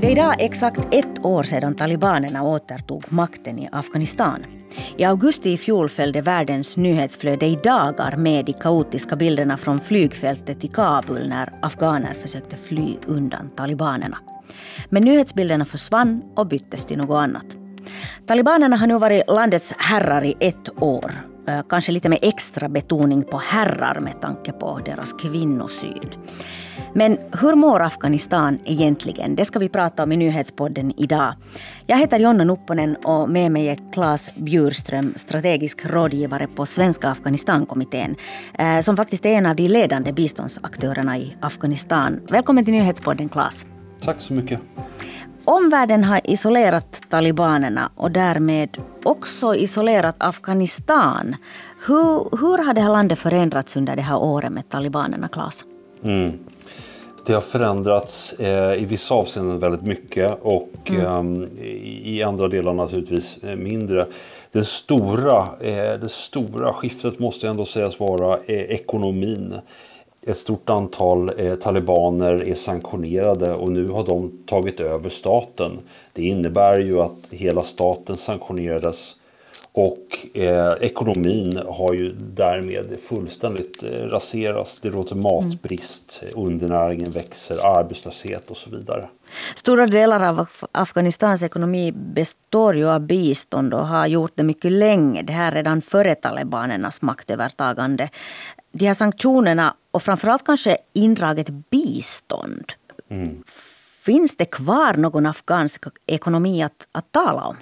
Det är idag exakt ett år sedan talibanerna återtog makten i Afghanistan. I augusti i fjol följde världens nyhetsflöde i dagar med de kaotiska bilderna från flygfältet i Kabul när afghaner försökte fly undan talibanerna. Men nyhetsbilderna försvann och byttes till något annat. Talibanerna har nu varit landets herrar i ett år. Kanske lite med extra betoning på herrar med tanke på deras kvinnosyn. Men hur mår Afghanistan egentligen? Det ska vi prata om i nyhetspodden idag. Jag heter Jonna Nupponen och med mig är Claes Bjurström, strategisk rådgivare på Svenska Afghanistankommittén, som faktiskt är en av de ledande biståndsaktörerna i Afghanistan. Välkommen till nyhetspodden Claes. Tack så mycket. Omvärlden har isolerat talibanerna och därmed också isolerat Afghanistan. Hur, hur har det här landet förändrats under det här året med talibanerna, Claes? Mm. Det har förändrats eh, i vissa avseenden väldigt mycket och mm. eh, i andra delar naturligtvis eh, mindre. Det stora, eh, det stora skiftet måste ändå sägas vara eh, ekonomin. Ett stort antal eh, talibaner är sanktionerade och nu har de tagit över staten. Det innebär ju att hela staten sanktionerades och eh, ekonomin har ju därmed fullständigt eh, raserats. Det råder matbrist, mm. undernäringen växer, arbetslöshet och så vidare. Stora delar av Afghanistans ekonomi består ju av bistånd och har gjort det mycket länge. Det här redan före talibanernas maktövertagande. De här sanktionerna och framförallt kanske indraget bistånd. Mm. Finns det kvar någon afghansk ekonomi att, att tala om?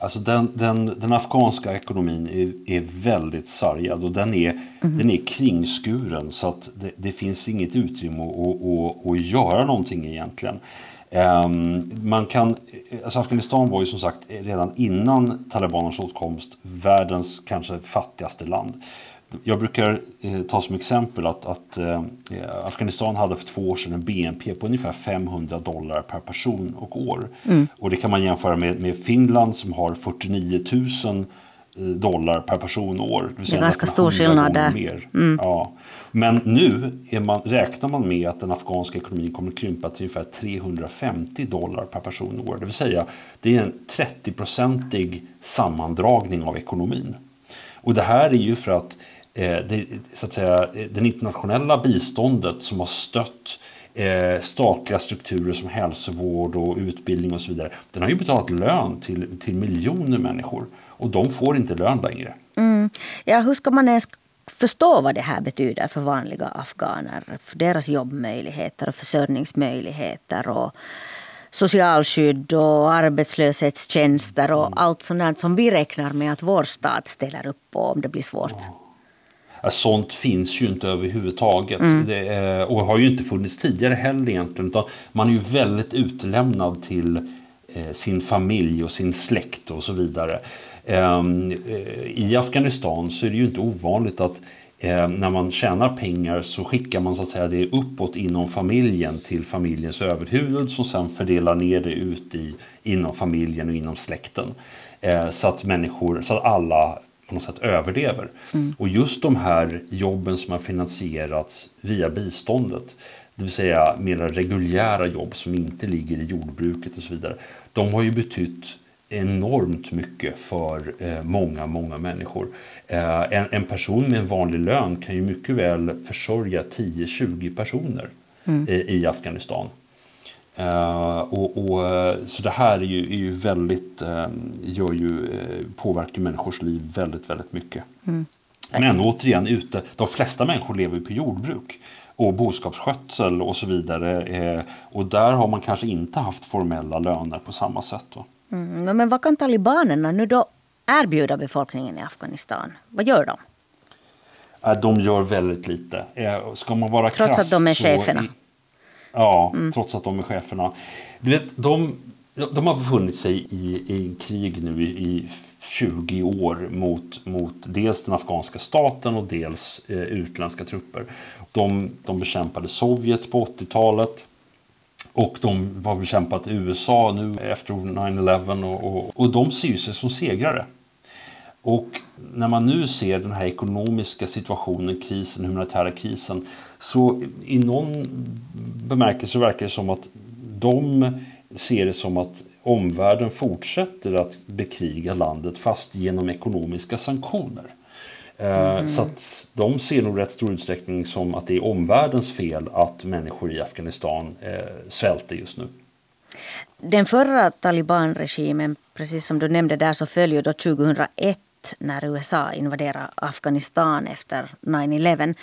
Alltså den, den, den afghanska ekonomin är, är väldigt sargad och den är, mm. den är kringskuren så att det, det finns inget utrymme att, att, att göra någonting egentligen. Um, man kan, alltså Afghanistan var ju som sagt redan innan talibanernas åtkomst världens kanske fattigaste land. Jag brukar eh, ta som exempel att, att eh, Afghanistan hade för två år sedan en BNP på ungefär 500 dollar per person och år. Mm. Och det kan man jämföra med, med Finland som har 49 000 eh, dollar per person och år. Det, det är ganska stor skillnad där. Mer. Mm. Ja. Men nu man, räknar man med att den afghanska ekonomin kommer att krympa till ungefär 350 dollar per person och år. Det vill säga det är en 30-procentig sammandragning av ekonomin. Och det här är ju för att det, så att säga, det internationella biståndet som har stött eh, statliga strukturer som hälsovård och utbildning och så vidare. Den har ju betalat lön till, till miljoner människor och de får inte lön längre. Mm. Ja, hur ska man ens förstå vad det här betyder för vanliga afghaner? För deras jobbmöjligheter och försörjningsmöjligheter och socialskydd och arbetslöshetstjänster och mm. allt sånt som vi räknar med att vår stat ställer upp på om det blir svårt. Ja. Sånt finns ju inte överhuvudtaget mm. det, och har ju inte funnits tidigare heller egentligen. Utan man är ju väldigt utlämnad till eh, sin familj och sin släkt och så vidare. Ehm, eh, I Afghanistan så är det ju inte ovanligt att eh, när man tjänar pengar så skickar man så att säga det uppåt inom familjen till familjens överhuvud som sen fördelar ner det ut i, inom familjen och inom släkten. Så att människor, så att alla på något sätt överlever. Mm. Och just de här jobben som har finansierats via biståndet, det vill säga mer reguljära jobb som inte ligger i jordbruket och så vidare, de har ju betytt enormt mycket för eh, många, många människor. Eh, en, en, person med en vanlig lön kan ju mycket väl försörja 10-20 personer mm. eh, i Afghanistan. Uh, och, och, så det här är ju, är ju väldigt, uh, gör ju, uh, påverkar människors liv väldigt, väldigt mycket. Mm. Men återigen, ute, de flesta människor lever på jordbruk och boskapsskötsel och så vidare. och där har man kanske inte haft formella löner på samma sätt. Mm, men vad kan talibanerna nu då erbjuda befolkningen i Afghanistan? Vad gör de? De gör väldigt lite. Ska man vara Trots krass, att de är cheferna? I, Ja, mm. trots att de är cheferna. Du vet, de, de har befunnit sig i, i krig nu i, i 20 år mot, mot dels den afghanska staten och dels eh, utländska trupper. De, de bekämpade Sovjet på 80-talet. Och de har bekämpat USA nu efter 9-11 och, och, och de ser sig som segrare. Och när man nu ser den här ekonomiska situationen, krisen, humanitära krisen, så i någon bemärkelse verkar det som att de ser det som att omvärlden fortsätter att bekriga landet fast genom ekonomiska sanktioner. Mm. Så att de ser nog rätt stor utsträckning som att det är omvärldens fel att människor i Afghanistan eh, svälter just nu. Den förra talibanregimen, precis som du nämnde där, så följer då 2001 när USA invaderade Afghanistan efter 9-11.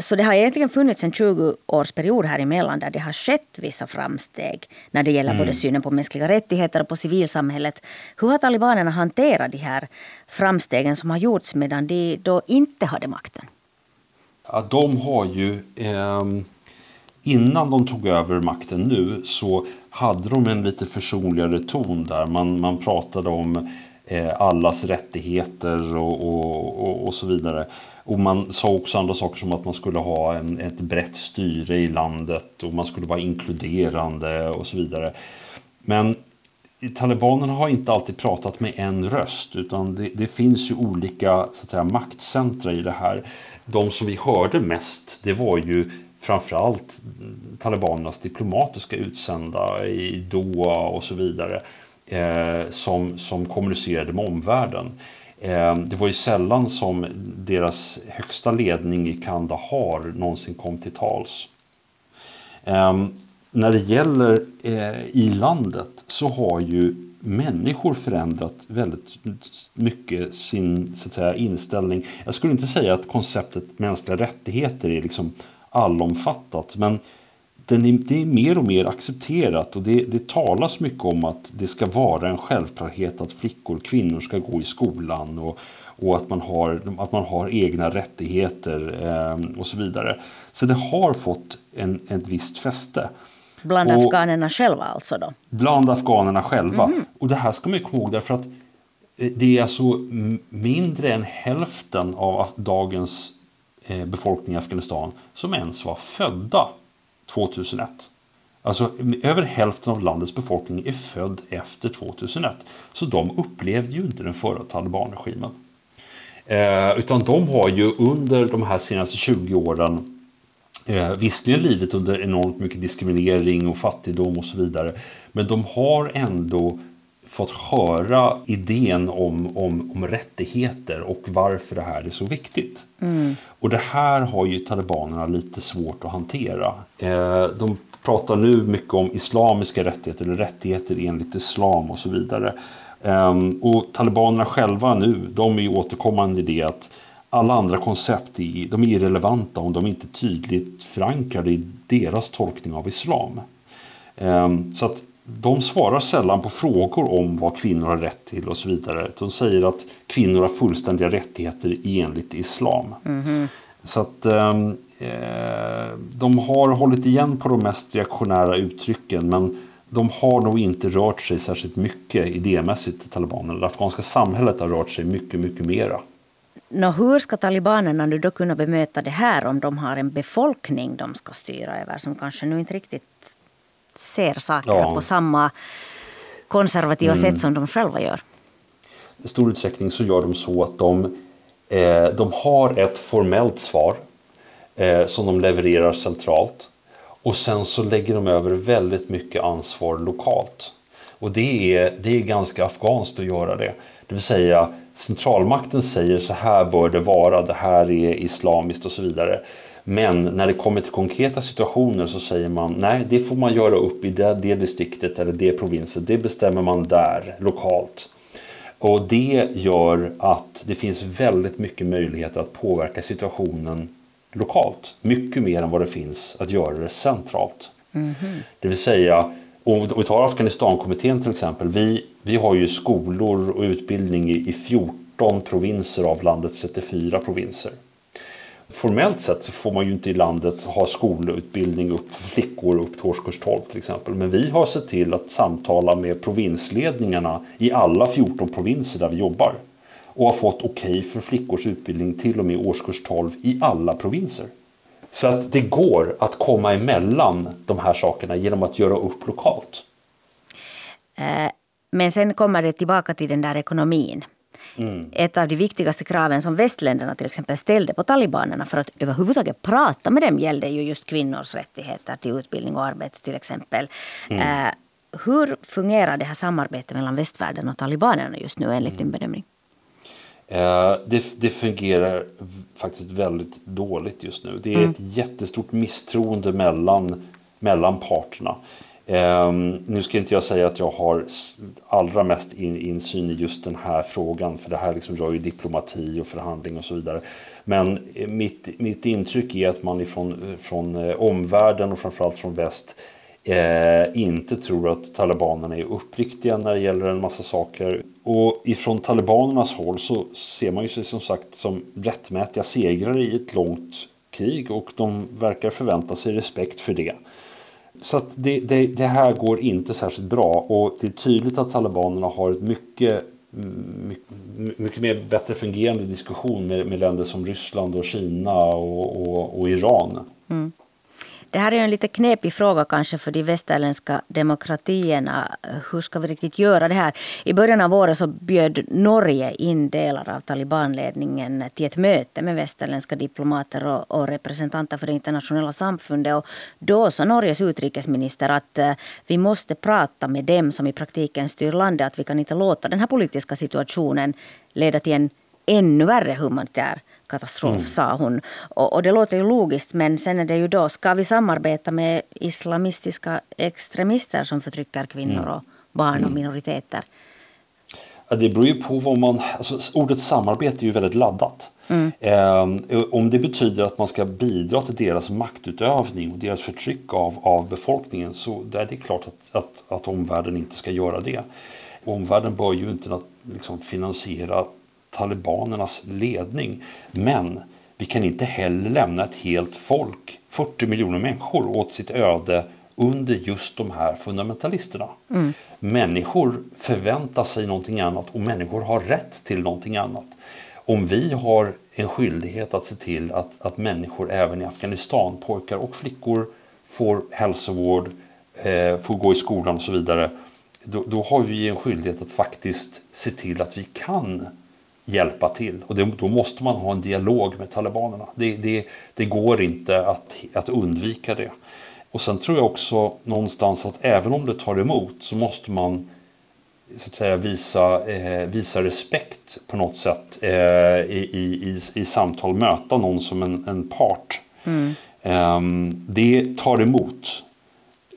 Så det har egentligen funnits en 20-årsperiod här emellan där det har skett vissa framsteg när det gäller mm. både synen på mänskliga rättigheter och på civilsamhället. Hur har talibanerna hanterat de här framstegen som har gjorts medan de då inte hade makten? Ja, de har ju... Eh, innan de tog över makten nu så hade de en lite försonligare ton där. Man, man pratade om Eh, allas rättigheter och, och, och, och, så vidare. Och man sa också andra saker som att man skulle ha en, ett brett styre i landet och man skulle vara inkluderande och så vidare. Men talibanerna har inte alltid pratat med en röst utan det, det finns ju olika så att säga, maktcentra i det här. De som vi hörde mest det var ju framförallt talibanernas diplomatiska utsända i Doha och så vidare Eh, som, som kommunicerade med omvärlden. Eh, det var ju sällan som deras högsta ledning i Kandahar någonsin kom till tals. Eh, när det gäller eh, i landet så har ju människor förändrat väldigt mycket sin så att säga, inställning. Jag skulle inte säga att konceptet mänskliga rättigheter är liksom allomfattat men den är, det är mer och mer accepterat och det, det talas mycket om att det ska vara en självklarhet att flickor och kvinnor ska gå i skolan och, och att, man har, att man har egna rättigheter eh, och så vidare. Så det har fått en, ett visst fäste. Bland och, afghanerna själva alltså då? Bland afghanerna själva. Mm. Och det här ska man komma ihåg därför att eh, det är alltså mindre än hälften av dagens eh, befolkning i Afghanistan som ens var födda 2001. Alltså över hälften av landets befolkning är född efter 2001. Så de upplevde ju inte den förra talibanregimen. Eh, utan de har ju under de här senaste 20 åren eh, visserligen lidit under enormt mycket diskriminering och fattigdom och så vidare. Men de har ändå fått höra idén om, om, om rättigheter och varför det här är så viktigt. Mm. Och det här har ju talibanerna lite svårt att hantera. Eh, de pratar nu mycket om islamiska rättigheter, eller rättigheter enligt islam och så vidare. Eh, och talibanerna själva nu, de är ju återkommande i det att alla andra koncept är, de är irrelevanta om de inte är tydligt förankrade i deras tolkning av islam. Eh, så att de svarar sällan på frågor om vad kvinnor har rätt till och så vidare. De säger att kvinnor har fullständiga rättigheter enligt islam. Mm. Så att ehm, eh, de har hållit igen på de mest reaktionära uttrycken men de har nog inte rört sig särskilt mycket idémässigt, talibanerna. Det afghanska samhället har rört sig mycket, mycket mera. Nå, hur ska talibanerna nu då kunna bemöta det här om de har en befolkning de ska styra över som kanske nu inte riktigt ser saker ja. på samma konservativa mm. sätt som de själva gör. I stor utsträckning så gör de så att de, eh, de har ett formellt svar eh, som de levererar centralt och sen så lägger de över väldigt mycket ansvar lokalt. Och det är, det är ganska afghanskt att göra det. Det vill säga centralmakten säger så här bör det vara, det här är islamiskt och så vidare. Men när det kommer till konkreta situationer så säger man nej, det får man göra upp i det, det distriktet eller det provinsen. Det bestämmer man där lokalt. Och det gör att det finns väldigt mycket möjligheter att påverka situationen lokalt. Mycket mer än vad det finns att göra det centralt. Mm -hmm. Det vill säga, om vi tar Afghanistankommittén till exempel. Vi, vi har ju skolor och utbildning i, i 14 provinser av landets 34 provinser. Formellt sett så får man ju inte i landet ha skolutbildning upp för flickor upp till årskurs 12 till exempel. Men vi har sett till att samtala med provinsledningarna i alla 14 provinser där vi jobbar. Och har fått okej okay för flickors utbildning till och med årskurs 12 i alla provinser. Så att det går att komma emellan de här sakerna genom att göra upp lokalt. Eh, men sen kommer det tillbaka till den där ekonomin. Mm. Ett av de viktigaste kraven som västländerna till exempel ställde på talibanerna för att överhuvudtaget prata med dem gällde ju just kvinnors rättigheter till utbildning och arbete till exempel. Mm. Eh, hur fungerar det här samarbetet mellan västvärlden och talibanerna just nu enligt mm. din bedömning? Eh, det, det, fungerar faktiskt väldigt dåligt just nu. Det är mm. ett jättestort misstroende mellan, mellan parterna. Um, nu ska inte jag säga att jag har allra mest in, insyn i just den här frågan, för det här liksom rör ju diplomati och förhandling och så vidare. Men eh, mitt, mitt intryck är att man ifrån, eh, från eh, omvärlden och framförallt från väst eh, inte tror att talibanerna är uppriktiga när det gäller en massa saker. Och ifrån talibanernas håll så ser man ju sig som sagt som rättmätiga segrare i ett långt krig och de verkar förvänta sig respekt för det. Så det, det, det, här går inte särskilt bra och det är tydligt att talibanerna har ett mycket, mycket, mycket mer bättre fungerande diskussion med, med länder som Ryssland och Kina och, och, och Iran. Mm. Det här är en lite knepig fråga kanske för de västerländska demokratierna. Hur ska vi riktigt göra det här? I början av året så bjöd Norge in delar av talibanledningen till ett möte med västerländska diplomater och, och representanter för det internationella samfundet. Och då sa Norges utrikesminister att eh, vi måste prata med dem som i praktiken styr landet. Att vi kan inte låta den här politiska situationen leda till en ännu värre humanitär katastrof, mm. sa hon. Och, och, det låter ju logiskt, men sen är det ju då, ska vi samarbeta med islamistiska extremister som förtrycker kvinnor mm. och barn och mm. minoriteter? Ja, det beror ju på vad man... Alltså, ordet samarbete är ju väldigt laddat. Mm. Eh, om det betyder att man ska bidra till deras maktutövning och deras förtryck av, av befolkningen så är det klart att, att, att omvärlden inte ska göra det. Omvärlden bör ju inte liksom, finansiera talibanernas ledning. Men vi kan inte heller lämna ett helt folk, 40 miljoner människor, åt sitt öde under just de här fundamentalisterna. Mm. Människor förväntar sig någonting annat och människor har rätt till någonting annat. Om vi har en skyldighet att se till att, att människor även i Afghanistan, pojkar och flickor, får hälsovård, eh, får gå i skolan och så vidare. Då, då, har vi en skyldighet att faktiskt se till att vi kan hjälpa till. Och det, då måste man ha en dialog med talibanerna. Det, det, det går inte att, att undvika det. Och sen tror jag också någonstans att även om det tar emot så måste man så att säga, visa, eh, visa respekt på något sätt eh, i, i, i, samtal, möta någon som en, en part. Mm. Eh, det tar emot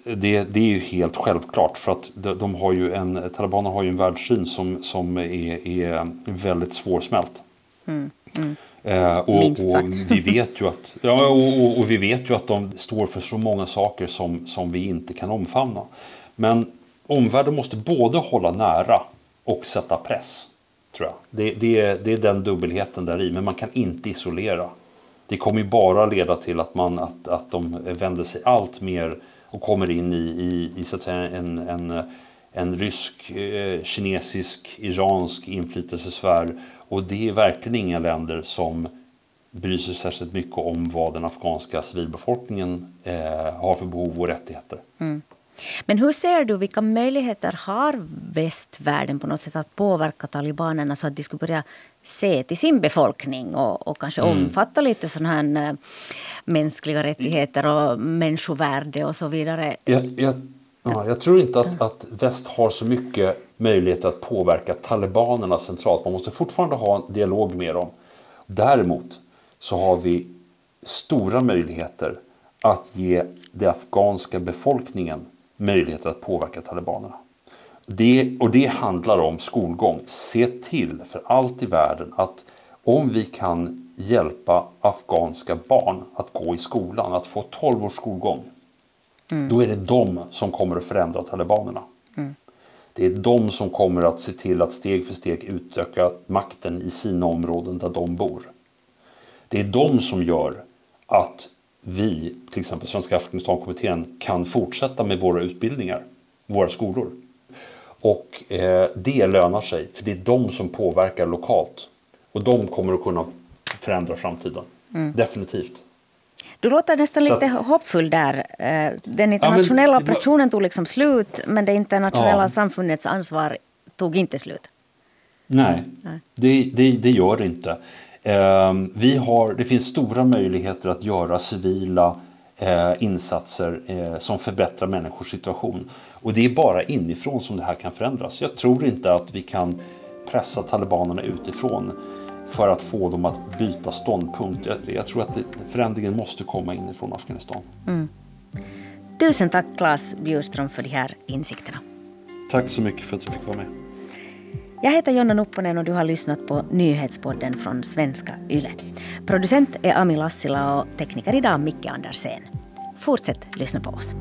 det, det, är ju helt självklart för att de, har ju en, talibanerna har ju en världssyn som, som är, är väldigt svårsmält. Mm, mm. Eh, och, och, vi vet ju att, ja, och, och, vi vet ju att de står för så många saker som, som vi inte kan omfamna. Men omvärlden måste både hålla nära och sätta press. Tror jag. Det, det, det är den dubbelheten där i, men man kan inte isolera. Det kommer ju bara leda till att, man, att, att de vänder sig allt mer och kommer in i, i, i så att säga en, en, en rysk, eh, kinesisk, iransk inflytelsesfär. Och det är verkligen inga länder som bryr sig särskilt mycket om vad den afghanska civilbefolkningen eh, har för behov och rättigheter. Mm. Men hur ser du, vilka möjligheter har västvärlden på något sätt att påverka talibanerna så att de skulle börja se till sin befolkning och, och kanske mm. omfatta lite sådana här äh, mänskliga rättigheter och människovärde och så vidare? Jag, jag, ja, jag tror inte att, att väst har så mycket möjlighet att påverka talibanerna centralt. Man måste fortfarande ha en dialog med dem. Däremot så har vi stora möjligheter att ge den afghanska befolkningen möjligheter att påverka talibanerna. Det, och det handlar om skolgång. Se till för allt i världen att om vi kan hjälpa afghanska barn att gå i skolan, att få 12 års skolgång, mm. då är det de som kommer att förändra talibanerna. Mm. Det är de som kommer att se till att steg för steg utöka makten i sina områden där de bor. Det är de som gör att vi, till exempel Svenska Afghanistankommittén, kan fortsätta med våra utbildningar, våra skolor. Och eh, det lönar sig, för det är de som påverkar lokalt. Och de kommer att kunna förändra framtiden. Mm. Definitivt. Du låter nästan lite att, hoppfull där. Eh, den internationella ja, men, operationen tog liksom slut, men det internationella ja. samfundets ansvar tog inte slut. Nej, Nej. Det, det, det, gör det inte. Eh, vi har, det finns stora möjligheter att göra civila eh, insatser eh, som förbättrar människors situation. Och det är bara inifrån som det här kan förändras. Jag tror inte att vi kan pressa talibanerna utifrån för att få dem att byta ståndpunkt. Jag, tror att förändringen måste komma inifrån Afghanistan. Mm. Tusen tack Claes Bjurström för de här insikterna. Tack så mycket för att du fick vara med. Jag heter Jonna Nupponen och du har lyssnat på nyhetspodden från svenska YLE. Producent är Ami Lassila och tekniker idag Micke Andersen. Fortsätt lyssna på oss.